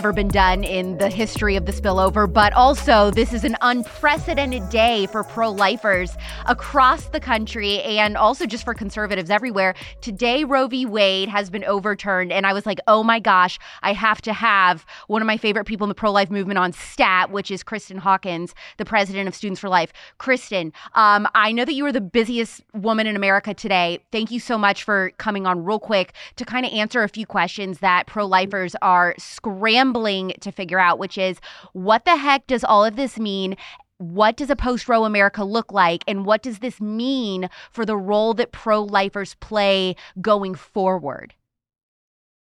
never been done in the history of the spillover, but also this is an unprecedented day for pro lifers across the country and also just for conservatives everywhere. Today, Roe v. Wade has been overturned, and I was like, oh my gosh, I have to have one of my favorite people in the pro life movement on STAT, which is Kristan Hawkins, the president of Students for Life. Kristan, um, I know that you are the busiest woman in America today. Thank you so much for coming on real quick to kind of answer a few questions that pro lifers are scrambling to figure out, which is what the heck does all of this mean? What does a post Roe America look like? And what does this mean for the role that pro lifers play going forward?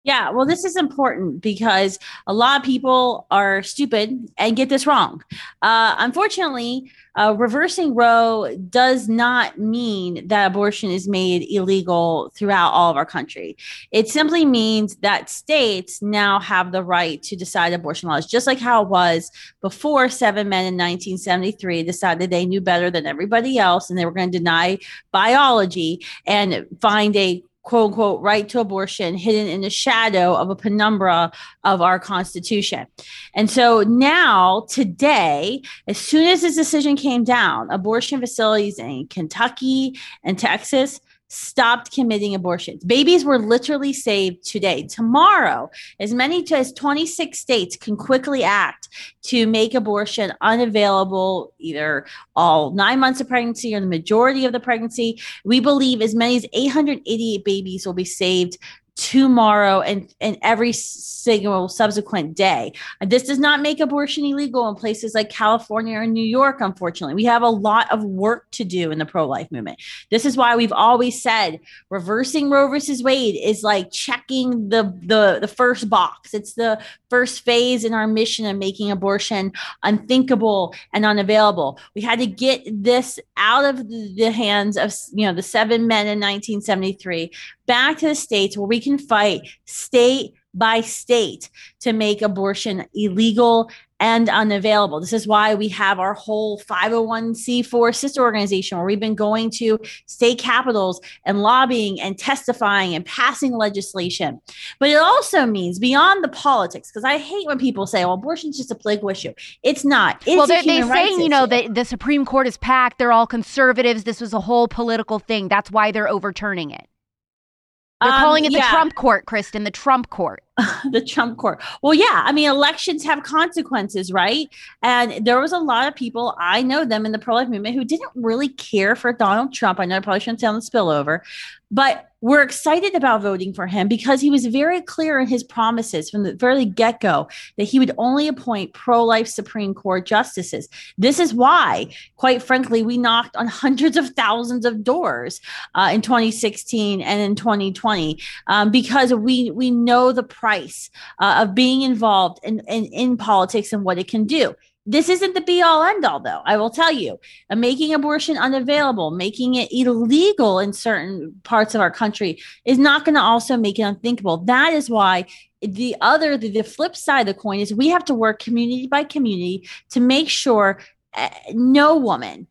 Yeah, well, this is important because a lot of people are stupid and get this wrong. Uh, unfortunately, uh, reversing Roe does not mean that abortion is made illegal throughout all of our country. It simply means that states now have the right to decide abortion laws, just like how it was before seven men in 1973 decided they knew better than everybody else and they were going to deny biology and find a quote unquote right to abortion hidden in the shadow of a penumbra of our constitution. And so now, today, as soon as this decision came down, abortion facilities in Kentucky and Texas stopped committing abortions. Babies were literally saved today. Tomorrow, as many as 26 states can quickly act to make abortion unavailable either all nine months of pregnancy or the majority of the pregnancy. We believe as many as 888 babies will be saved tomorrow and, and every single subsequent day. This does not make abortion illegal in places like California or New York, unfortunately. We have a lot of work to do in the pro life movement. This is why we've always said reversing Roe versus Wade is like checking the, the, the first box. It's the first phase in our mission of making abortion unthinkable and unavailable. We had to get this out of the hands of you know the seven men in 1973 back to the states where we can fight state by state to make abortion illegal and unavailable. This is why we have our whole 501c4 sister organization where we've been going to state capitals and lobbying and testifying and passing legislation. But it also means beyond the politics, because I hate when people say, well, abortion is just a political issue. It's not. It's well, they're, they're saying, you know, that the Supreme Court is packed. They're all conservatives. This was a whole political thing. That's why they're overturning it. They're um, calling it the yeah. Trump court, Kristan, the Trump court. the Trump court. Well, yeah. I mean, elections have consequences, right? And there was a lot of people, I know them in the pro life movement, who didn't really care for Donald Trump. I know I probably shouldn't say on the spillover, but we're excited about voting for him because he was very clear in his promises from the very get go that he would only appoint pro life Supreme Court justices. This is why, quite frankly, we knocked on hundreds of thousands of doors uh, in 2016 and in 2020 um, because we we know the price uh, of being involved in, in, in politics and what it can do. This isn't the be all end all, though. I will tell you, uh, making abortion unavailable, making it illegal in certain parts of our country is not going to also make it unthinkable. That is why the other, the, the flip side of the coin is we have to work community by community to make sure uh, no woman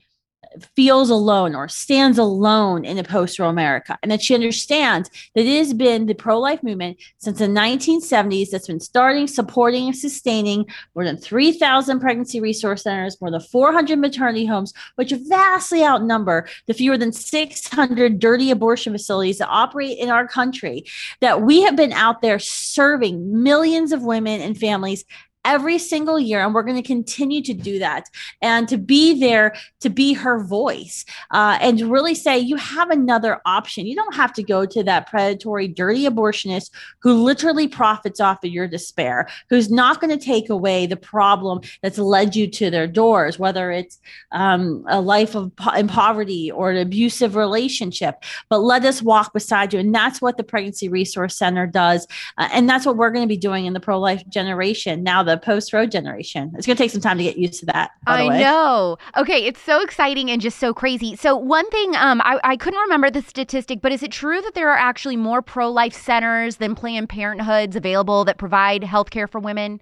feels alone or stands alone in a post Roe America, and that she understands that it has been the pro life movement since the 1970s that's been starting, supporting, and sustaining more than 3,000 pregnancy resource centers, more than 400 maternity homes, which vastly outnumber the fewer than 600 dirty abortion facilities that operate in our country. That we have been out there serving millions of women and families every single year. And we're going to continue to do that and to be there to be her voice uh, and really say, you have another option. You don't have to go to that predatory, dirty abortionist who literally profits off of your despair, who's not going to take away the problem that's led you to their doors, whether it's um, a life of po- in poverty or an abusive relationship. But let us walk beside you. And that's what the Pregnancy Resource Center does. Uh, and that's what we're going to be doing in the pro life generation. Now, the post Roe generation. It's going to take some time to get used to that. I know. Okay, it's so exciting and just so crazy. So one thing, um, I, I couldn't remember the statistic, but is it true that there are actually more pro life centers than Planned Parenthoods available that provide health care for women?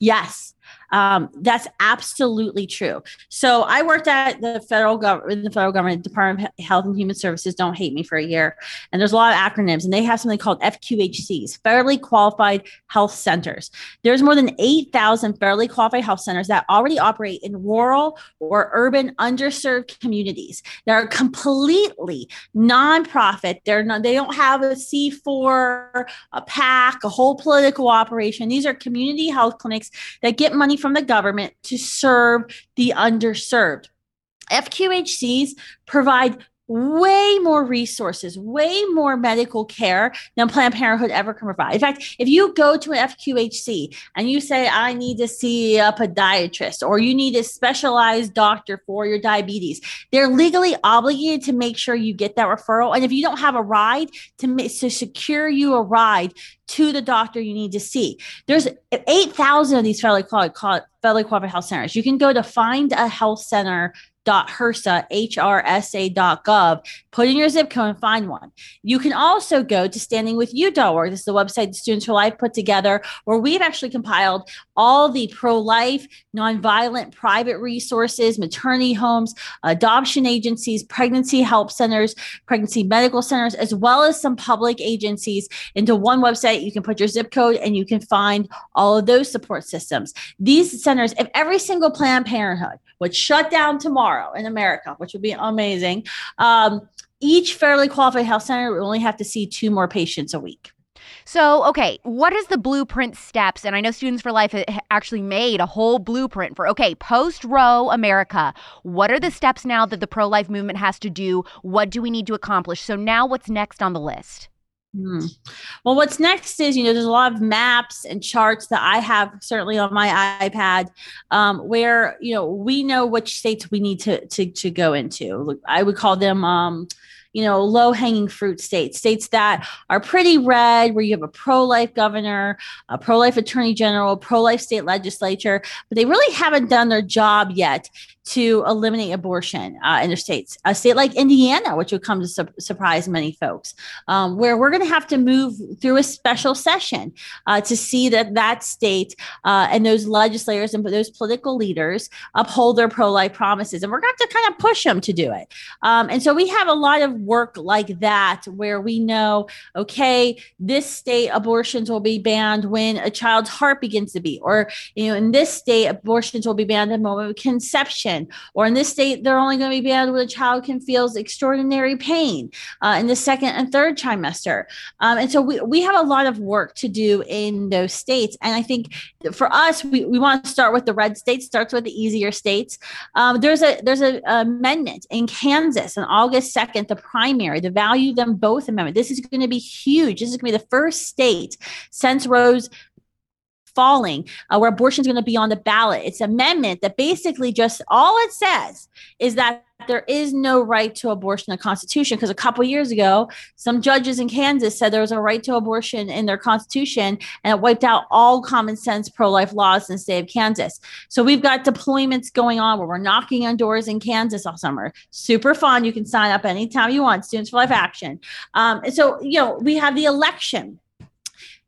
Yes. Um, that's absolutely true. So I worked at the federal government, the federal government Department of Health and Human Services. Don't hate me for a year. And there's a lot of acronyms, and they have something called FQHCs, federally qualified health centers. There's more than 8,000 federally qualified health centers that already operate in rural or urban underserved communities. They're completely nonprofit. They're not. They don't have a C4, a PAC, a whole political operation. These are community health clinics that get money from the government to serve the underserved. FQHCs provide way more resources, way more medical care than Planned Parenthood ever can provide. In fact, if you go to an FQHC and you say, I need to see a podiatrist or you need a specialized doctor for your diabetes, they're legally obligated to make sure you get that referral. And if you don't have a ride, to, to secure you a ride to the doctor you need to see. There's 8,000 of these federally qualified, federally qualified health centers. You can go to find a HRSA, hrsa.gov, put in your zip code and find one. You can also go to standingwithyou.org. This is the website Students for Life put together, where we've actually compiled all the pro life, nonviolent private resources, maternity homes, adoption agencies, pregnancy help centers, pregnancy medical centers, as well as some public agencies into one website. You can put your zip code and you can find all of those support systems. These centers, if every single Planned Parenthood would shut down tomorrow in America, which would be amazing, um, each federally qualified health center would only have to see two more patients a week. So, okay, what is the blueprint steps? And I know Students for Life actually made a whole blueprint for, okay, post Roe America. What are the steps now that the pro life movement has to do? What do we need to accomplish? So, now what's next on the list? Hmm. Well, what's next is, you know, there's a lot of maps and charts that I have certainly on my iPad um, where, you know, we know which states we need to, to, to go into. I would call them, um, you know, low hanging fruit states, states that are pretty red, where you have a pro life governor, a pro life attorney general, pro life state legislature, but they really haven't done their job yet to eliminate abortion uh, in their states. A state like Indiana, which would come to su- surprise many folks, um, where we're going to have to move through a special session uh, to see that that state uh, and those legislators and those political leaders uphold their pro life promises. And we're going to have to kind of push them to do it. Um, and so we have a lot of work like that where we know, okay, this state abortions will be banned when a child's heart begins to beat, or, you know, in this state, abortions will be banned at the moment of conception or in this state, they're only going to be banned when a child can feel extraordinary pain uh, in the second and third trimester. Um, and so we, we have a lot of work to do in those states. And I think for us, we, we want to start with the red states, starts with the easier states. Um, there's a there's an amendment in Kansas on August 2nd, the primary, the value them both amendment. This is going to be huge. This is going to be the first state since Roe's falling, uh, where abortion is going to be on the ballot. It's amendment that basically just all it says is that there is no right to abortion in the Constitution. Because a couple years ago, some judges in Kansas said there was a right to abortion in their Constitution, and it wiped out all common sense pro life laws in the state of Kansas. So we've got deployments going on where we're knocking on doors in Kansas all summer. Super fun. You can sign up anytime you want. Students for Life Action. Um, and so you know we have the election.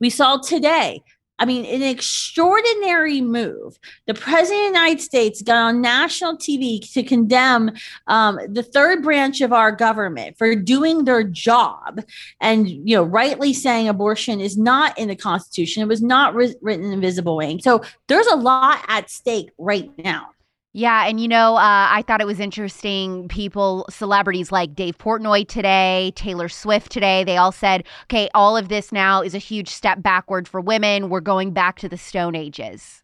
We saw today I mean, an extraordinary move. The president of the United States got on national TV to condemn um, the third branch of our government for doing their job, and you know, rightly saying abortion is not in the Constitution. It was not ri- written in invisible ink. So there's a lot at stake right now. Yeah, and you know, uh, I thought it was interesting. People, celebrities like Dave Portnoy today, Taylor Swift today, they all said, okay, all of this now is a huge step backward for women. We're going back to the Stone Ages.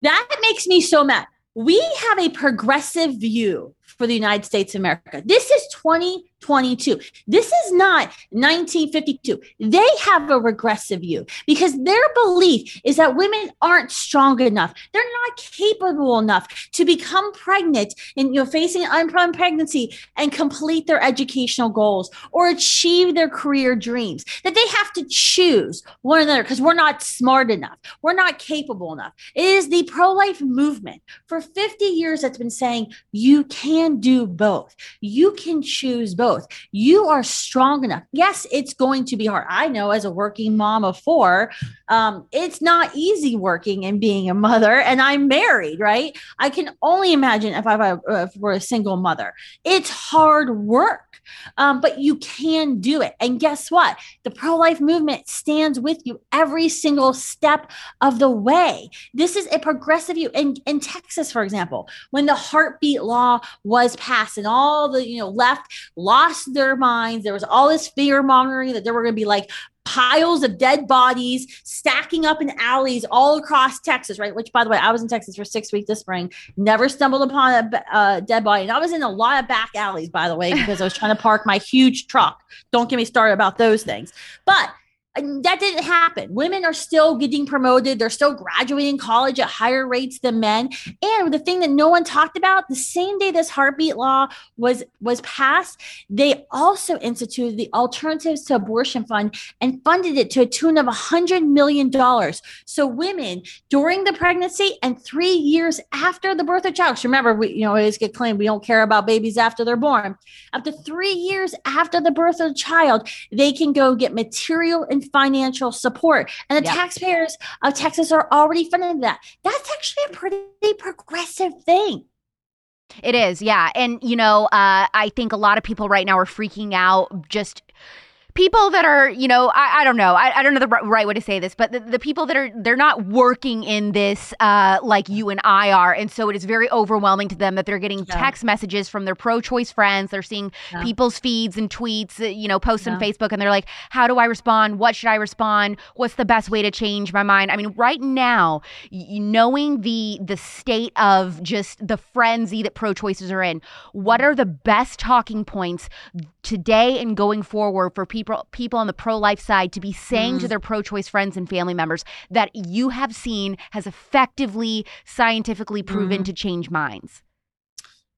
That makes me so mad. We have a progressive view for the United States of America. This is 2022. This is not 1952. They have a regressive view because their belief is that women aren't strong enough. They're not capable enough to become pregnant and you know facing unplanned pregnancy and complete their educational goals or achieve their career dreams that they have to choose one another because we're not smart enough we're not capable enough it is the pro-life movement for 50 years that's been saying you can do both. You can choose both. You are strong enough. Yes it's going to be hard. I know as a working mom of four um, it's not easy working and being a mother and i'm married right? I can only imagine if i were a single mother. It's hard work um, but you can do it. And guess what? The pro-life movement stands with you every single step of the way. This is a progressive you in, in texas for example when the heartbeat law was passed and all the you know left lost their minds there was all this fear mongering that there were going to be like piles of dead bodies stacking up in alleys all across Texas, right? Which, by the way, I was in Texas for six weeks this spring, never stumbled upon a dead body. And I was in a lot of back alleys, by the way, because I was trying to park my huge truck. Don't get me started about those things. But that didn't happen. Women are still getting promoted. They're still graduating college at higher rates than men. And the thing that no one talked about, the same day this heartbeat law was was passed, they also instituted the Alternatives to Abortion Fund and funded it to a tune of a hundred million dollars. So women during the pregnancy and three years after the birth of child. Remember, we you know always get claimed we don't care about babies after they're born. Up to three years after the birth of the child, they can go get material and financial support. And the yep. taxpayers of Texas are already funding that. That's actually a pretty progressive thing. It is, yeah. And, you know, uh, I think a lot of people right now are freaking out just people that are, you know, I, I don't know, I, I don't know the right way to say this, but the, the people that are, they're not working in this uh, like you and I are. And so it is very overwhelming to them that they're getting yeah. text messages from their pro choice friends. They're seeing yeah. people's feeds and tweets, uh, you know, posts yeah. on Facebook, and they're like, how do I respond? What should I respond? What's the best way to change my mind? I mean, right now, knowing the the state of just the frenzy that pro choices are in, what are the best talking points today and going forward for people people on the pro life side to be saying mm. to their pro choice friends and family members that you have seen has effectively scientifically proven mm. to change minds?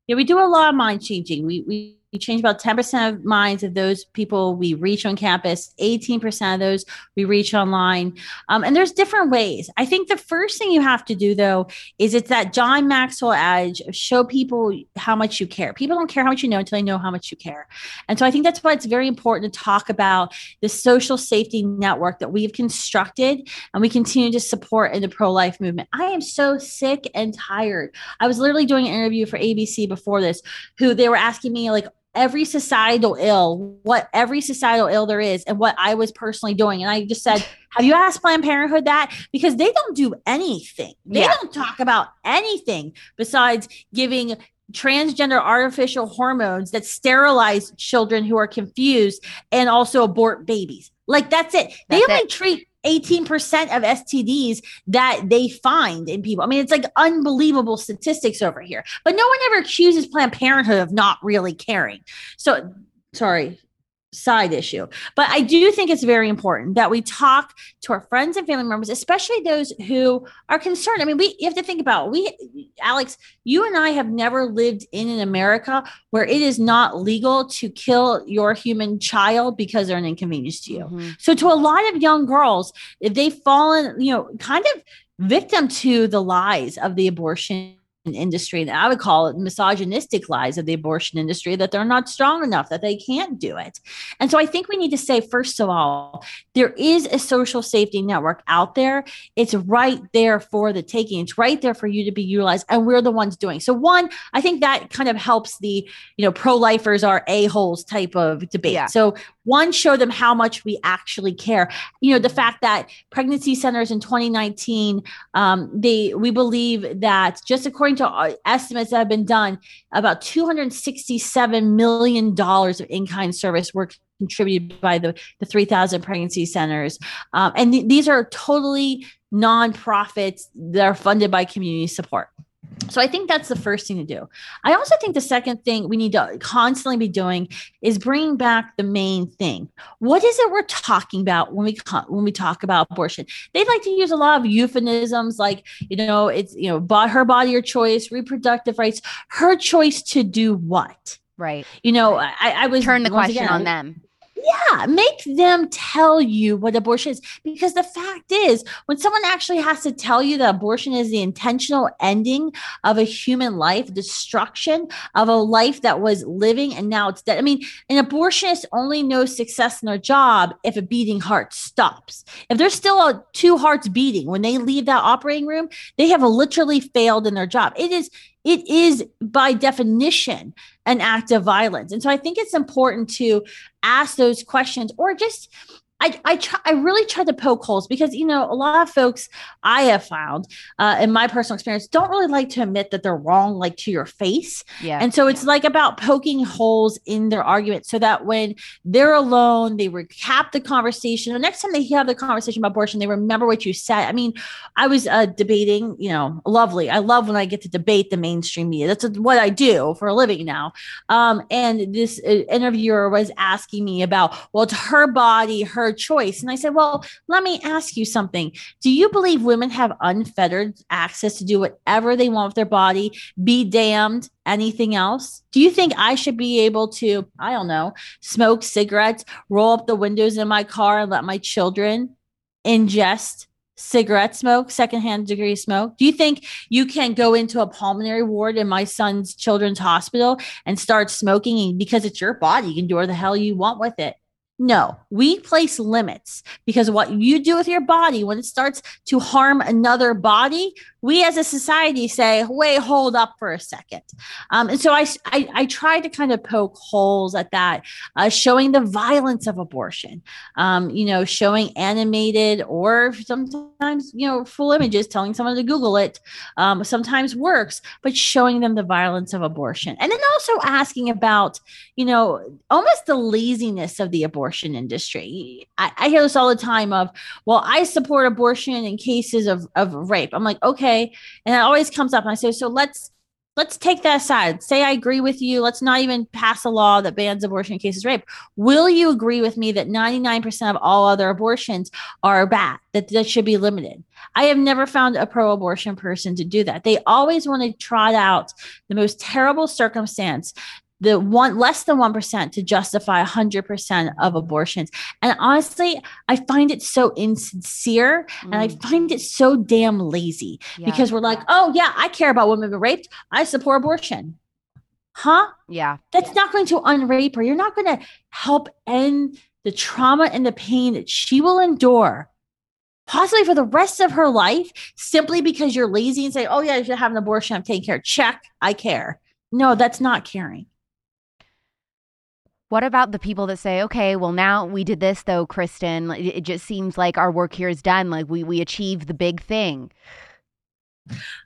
Yeah, we do a lot of mind changing. We we we change about 10% of minds of those people we reach on campus, 18% of those we reach online. Um, and there's different ways. I think the first thing you have to do, though, is it's that John Maxwell adage of show people how much you care. People don't care how much you know until they know how much you care. And so I think that's why it's very important to talk about the social safety network that we've constructed and we continue to support in the pro life movement. I am so sick and tired. I was literally doing an interview for ABC before this, who they were asking me, like, every societal ill, what every societal ill there is, and what I was personally doing. And I just said, Have you asked Planned Parenthood that? Because they don't do anything. They yeah. don't talk about anything besides giving transgender artificial hormones that sterilize children who are confused and also abort babies. Like that's it. That's they only it. treat 18% of STDs that they find in people. I mean, it's like unbelievable statistics over here. But no one ever accuses Planned Parenthood of not really caring. So, sorry, side issue. But I do think it's very important that we talk to our friends and family members, especially those who are concerned. I mean, we you have to think about we Alex, you and I have never lived in an America where it is not legal to kill your human child because they're an inconvenience to you. Mm-hmm. So to a lot of young girls, if they've fallen, you know, kind of victim to the lies of the abortion industry and i would call it misogynistic lies of the abortion industry that they're not strong enough that they can't do it. And so i think we need to say first of all there is a social safety network out there. It's right there for the taking. It's right there for you to be utilized and we're the ones doing so one i think that kind of helps the you know pro-lifers are a-holes type of debate. Yeah. so one show them how much we actually care. You know the fact that pregnancy centers in 2019 um, they we believe that just according to uh, estimates that have been done about 267 million dollars of in-kind service were contributed by the, the 3000 pregnancy centers. Um, and th- these are totally nonprofits that are funded by community support So I think that's the first thing to do. I also think the second thing we need to constantly be doing is bringing back the main thing. What is it we're talking about when we when we talk about abortion? They like to use a lot of euphemisms like, you know, it's, you know, her body or choice, reproductive rights, her choice to do what? Right. You know, I, I was turn the question again, on them yeah, make them tell you what abortion is. Because the fact is, when someone actually has to tell you that abortion is the intentional ending of a human life, destruction of a life that was living and now it's dead. I mean, an abortionist only knows success in their job if a beating heart stops. If there's still a, two hearts beating when they leave that operating room, they have literally failed in their job. It is it is by definition an act of violence. And so I think it's important to ask those questions or just I I try, I really try to poke holes because you know a lot of folks I have found uh, in my personal experience don't really like to admit that they're wrong like to your face. Yeah. And so it's like about poking holes in their argument so that when they're alone, they recap the conversation. The next time they have the conversation about abortion, they remember what you said. I mean, I was uh, debating. You know, lovely. I love when I get to debate the mainstream media. That's what I do for a living now. Um, and this uh, interviewer was asking me about well, it's her body, her her choice. And I said, Well, let me ask you something. Do you believe women have unfettered access to do whatever they want with their body, be damned, anything else? Do you think I should be able to, I don't know, smoke cigarettes, roll up the windows in my car, and let my children ingest cigarette smoke, secondhand degree smoke? Do you think you can go into a pulmonary ward in my son's children's hospital and start smoking because it's your body? You can do whatever the hell you want with it. No, we place limits because what you do with your body when it starts to harm another body, we as a society say, wait, hold up for a second. Um, and so I, I, I, try to kind of poke holes at that, uh, showing the violence of abortion, um, you know, showing animated or sometimes, you know, full images, telling someone to Google it um, sometimes works, but showing them the violence of abortion. And then also asking about, you know, almost the laziness of the abortion industry. I, I, hear this all the time of, well, I support abortion in cases of, of rape. I'm like, okay. And it always comes up and I say, so let's let's take that aside. Say I agree with you. Let's not even pass a law that bans abortion cases rape. Will you agree with me that 99% of all other abortions are bad, that that should be limited? I have never found a pro abortion person to do that. They always want to trot out the most terrible circumstance the one less than 1% to justify 100% of abortions. And honestly i find it so insincere mm. and i mm. find it so damn lazy yeah. because we're like oh yeah i care about women being raped. I support abortion. Huh? Yeah. That's not going to unrape her. You're not going to help end the trauma and the pain that she will endure possibly for the rest of her life simply because you're lazy and say oh yeah you should have an abortion i'm taking care. Check. I care. No that's not caring what about the people that say, okay, well, now we did this though, Kristan. It just seems like our work here is done. Like we, we achieved the big thing.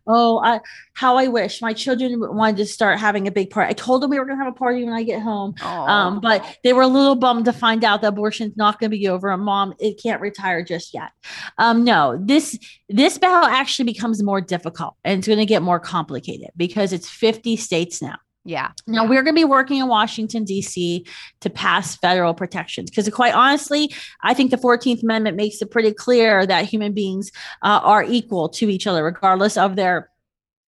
Oh, I, how I wish my children wanted to start having a big party. I told them we were going to have a party when I get home, um, but they were a little bummed to find out that abortion's not going to be over. And mom, it can't retire just yet. Um, no, this this battle actually becomes more difficult and it's going to get more complicated because it's 50 states now. Yeah. Now we're going to be working in Washington, D.C. to pass federal protections because, quite honestly, I think the 14th Amendment makes it pretty clear that human beings uh, are equal to each other, regardless of their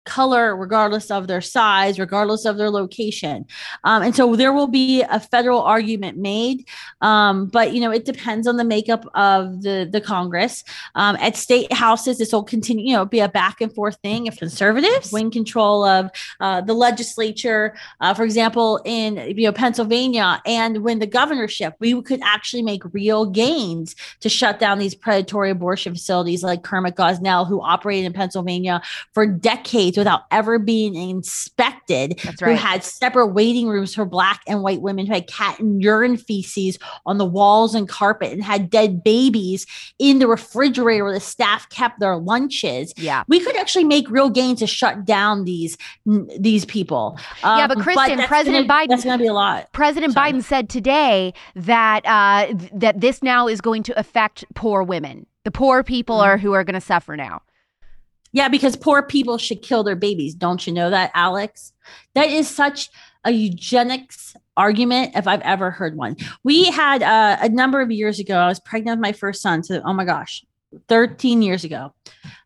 color, regardless of their size, regardless of their location. Um, and so there will be a federal argument made, um, but you know it depends on the makeup of the the Congress. Um, at state houses, this will continue, you know, be a back and forth thing. If conservatives win control of uh, the legislature, uh, for example, in you know Pennsylvania, and win the governorship, we could actually make real gains to shut down these predatory abortion facilities like Kermit Gosnell, who operated in Pennsylvania for decades decades without ever being inspected. That's right. Who had separate waiting rooms for black and white women, who had cat and urine feces on the walls and carpet, and had dead babies in the refrigerator where the staff kept their lunches. Yeah, we could actually make real gains to shut down these these people. Um, yeah, but um, Kristan, but President gonna, Biden, that's going to be a lot. President Sorry. Biden said today that uh, th- that this now is going to affect poor women. The poor people mm-hmm. are who are going to suffer now. Yeah, because poor people should kill their babies. Don't you know that, Alex? That is such a eugenics argument if I've ever heard one. We had uh, a number of years ago, I was pregnant with my first son. So, oh my gosh, 13 years ago,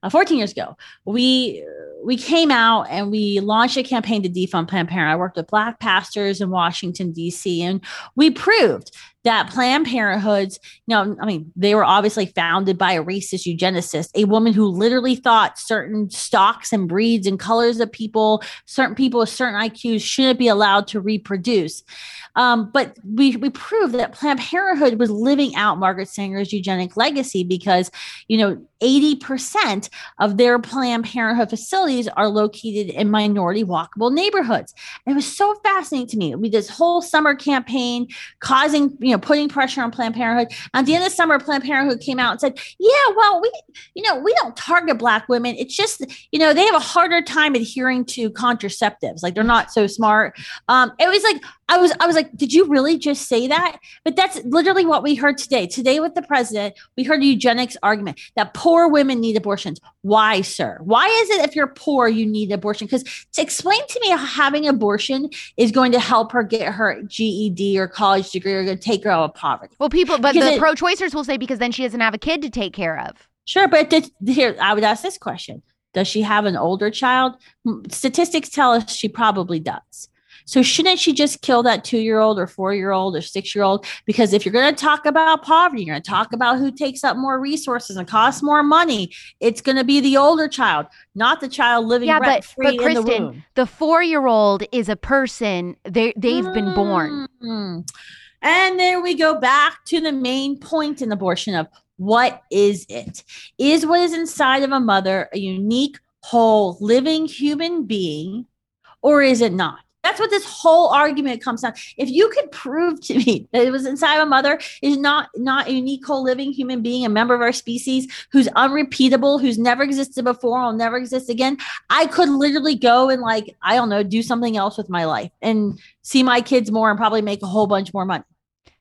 uh, 14 years ago, we we came out and we launched a campaign to defund Planned Parenthood. I worked with black pastors in Washington, D.C., and we proved that Planned Parenthoods, you know, I mean, they were obviously founded by a racist eugenicist, a woman who literally thought certain stocks and breeds and colors of people, certain people with certain IQs shouldn't be allowed to reproduce. Um, but we we proved that Planned Parenthood was living out Margaret Sanger's eugenic legacy because, you know, 80% of their Planned Parenthood facilities are located in minority walkable neighborhoods. And it was so fascinating to me. We this whole summer campaign causing, you know, putting pressure on Planned Parenthood. At the end of the summer, Planned Parenthood came out and said, yeah, well, we, you know, we don't target Black women. It's just, you know, they have a harder time adhering to contraceptives. Like they're not so smart. Um, it was like, I was, I was like, did you really just say that? But that's literally what we heard today. Today with the president, we heard a eugenics argument that poor women need abortions. Why, sir? Why is it if you're poor, you need abortion? Because to explain to me how having abortion is going to help her get her GED or college degree or going to take her out of poverty. Well, people, but because the pro choicers will say because then she doesn't have a kid to take care of. Sure, but here, I would ask this question Does she have an older child? Statistics tell us she probably does. So shouldn't she just kill that two year old or four year old or six year old? Because if you're going to talk about poverty, you're going to talk about who takes up more resources and costs more money. It's going to be the older child, not the child living yeah, but, but Kristan, the, the four year old is a person. They they've mm-hmm. been born. Mm-hmm. And there we go back to the main point in abortion of what is it? Is what is inside of a mother a unique, whole, living human being, or is it not? That's what this whole argument comes down. If you could prove to me that it was inside of a mother is not not a unique whole living human being, a member of our species who's unrepeatable, who's never existed before, will never exist again, I could literally go and like I don't know, do something else with my life and see my kids more and probably make a whole bunch more money.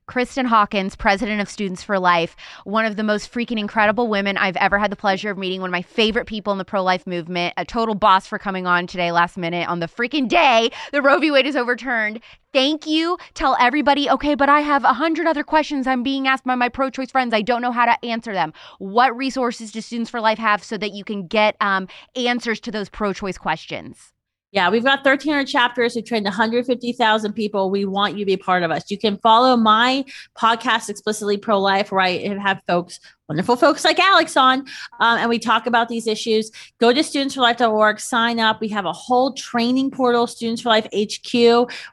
Kristan Hawkins, president of Students for Life, one of the most freaking incredible women I've ever had the pleasure of meeting, one of my favorite people in the pro life movement, a total boss for coming on today, last minute, on the freaking day the Roe v. Wade is overturned. Thank you. Tell everybody, okay, but I have a hundred other questions I'm being asked by my pro choice friends. I don't know how to answer them. What resources do Students for Life have so that you can get um, answers to those pro choice questions? Yeah, we've got 1,300 chapters. We trained 150,000 people. We want you to be part of us. You can follow my podcast, Explicitly Pro Life, where I have folks wonderful folks like Alex on, um, and we talk about these issues. Go to studentsforlife.org, sign up. We have a whole training portal, Students for Life HQ,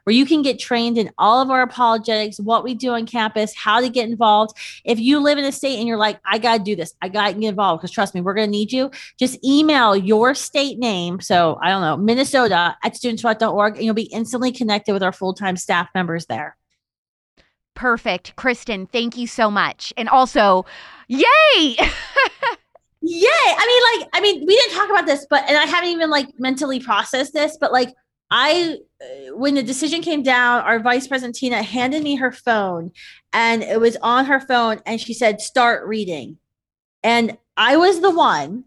where you can get trained in all of our apologetics, what we do on campus, how to get involved. If you live in a state and you're like, I got to do this, I got to get involved, because trust me, we're going to need you. Just email your state name. So I don't know, Minnesota at studentsforlife.org, and you'll be instantly connected with our full time staff members there. Perfect. Kristan, thank you so much. And also, yay! yay! I mean, like, I mean, we didn't talk about this, but, and I haven't even like mentally processed this, but like, I, uh, when the decision came down, our vice president Tina handed me her phone and it was on her phone and she said, start reading. And I was the one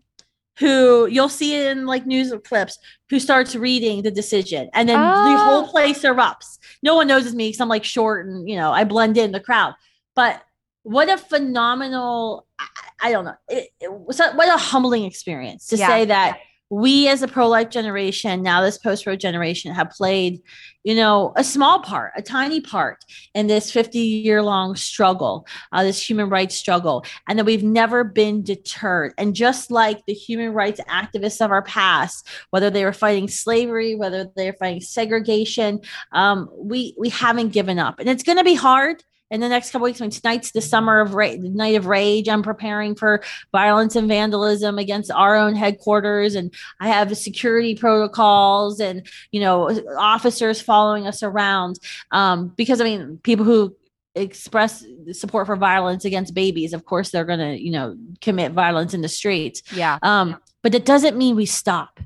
who you'll see in like news clips who starts reading the decision and then oh. the whole place erupts. No one knows it's me because I'm like short and you know I blend in the crowd. But what a phenomenal I, I don't know. It, it what a humbling experience to yeah. say that we as a pro-life generation now this post-Roe generation have played you know a small part a tiny part in this 50 year long struggle uh, this human rights struggle and that we've never been deterred. And just like the human rights activists of our past whether they were fighting slavery whether they were fighting segregation um, we we haven't given up. And it's going to be hard in the next couple weeks. I mean, tonight's the summer of ra- the night of rage. I'm preparing for violence and vandalism against our own headquarters, and I have security protocols and you know officers following us around. Um, because I mean, people who express support for violence against babies, of course, they're going to you know commit violence in the streets. Yeah. Um, but it doesn't mean we stop.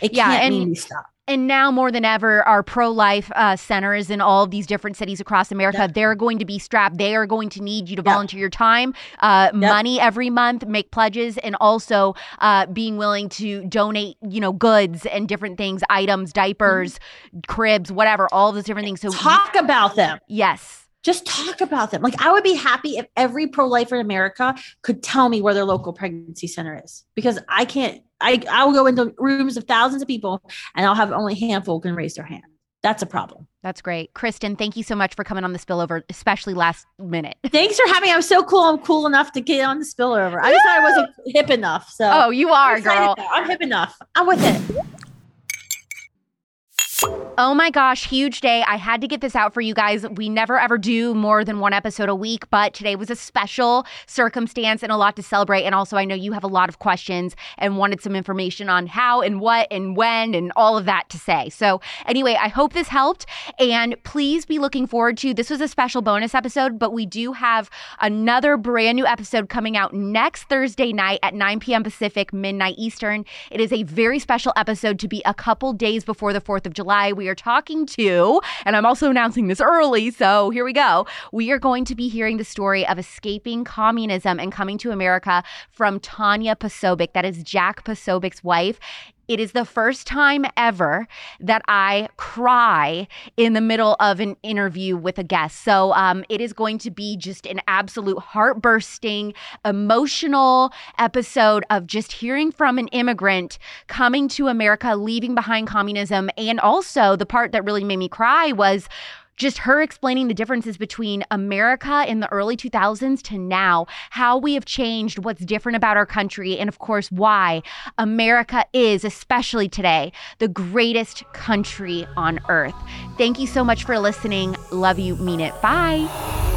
It yeah, can't and, mean we stop And now more than ever, our pro life uh, centers in all of these different cities across America, yep. they're going to be strapped. They are going to need you to yep. volunteer your time, uh, yep. money every month, make pledges, and also uh, being willing to donate, you know, goods and different things, items, diapers, mm-hmm. cribs, whatever, all those different things. So talk about them. Yes just talk about them. Like I would be happy if every pro-lifer in America could tell me where their local pregnancy center is because I can't I I will go into rooms of thousands of people and I'll have only a handful can raise their hand. That's a problem. That's great. Kristan, thank you so much for coming on the spillover, especially last minute. Thanks for having me. I'm so cool. I'm cool enough to get on the spillover. I just thought I wasn't hip enough. So Oh, you are, girl. I'm hip enough. I'm with it. Oh my gosh, huge day. I had to get this out for you guys. We never ever do more than one episode a week, but today was a special circumstance and a lot to celebrate. And also, I know you have a lot of questions and wanted some information on how and what and when and all of that to say. So, anyway, I hope this helped. And please be looking forward to this was a special bonus episode, but we do have another brand new episode coming out next Thursday night at 9 p.m. Pacific, midnight Eastern. It is a very special episode to be a couple days before the 4th of July. We we are talking to, and I'm also announcing this early, so here we go. We are going to be hearing the story of escaping communism and coming to America from Tanya Posobiec. That is Jack Posobiec's wife. It is the first time ever that I cry in the middle of an interview with a guest. So um, it is going to be just an absolute heartbursting, emotional episode of just hearing from an immigrant coming to America, leaving behind communism. And also, the part that really made me cry was just her explaining the differences between America in the early 2000s to now, how we have changed, what's different about our country, and of course, why America is, especially today, the greatest country on earth. Thank you so much for listening. Love you, mean it. Bye.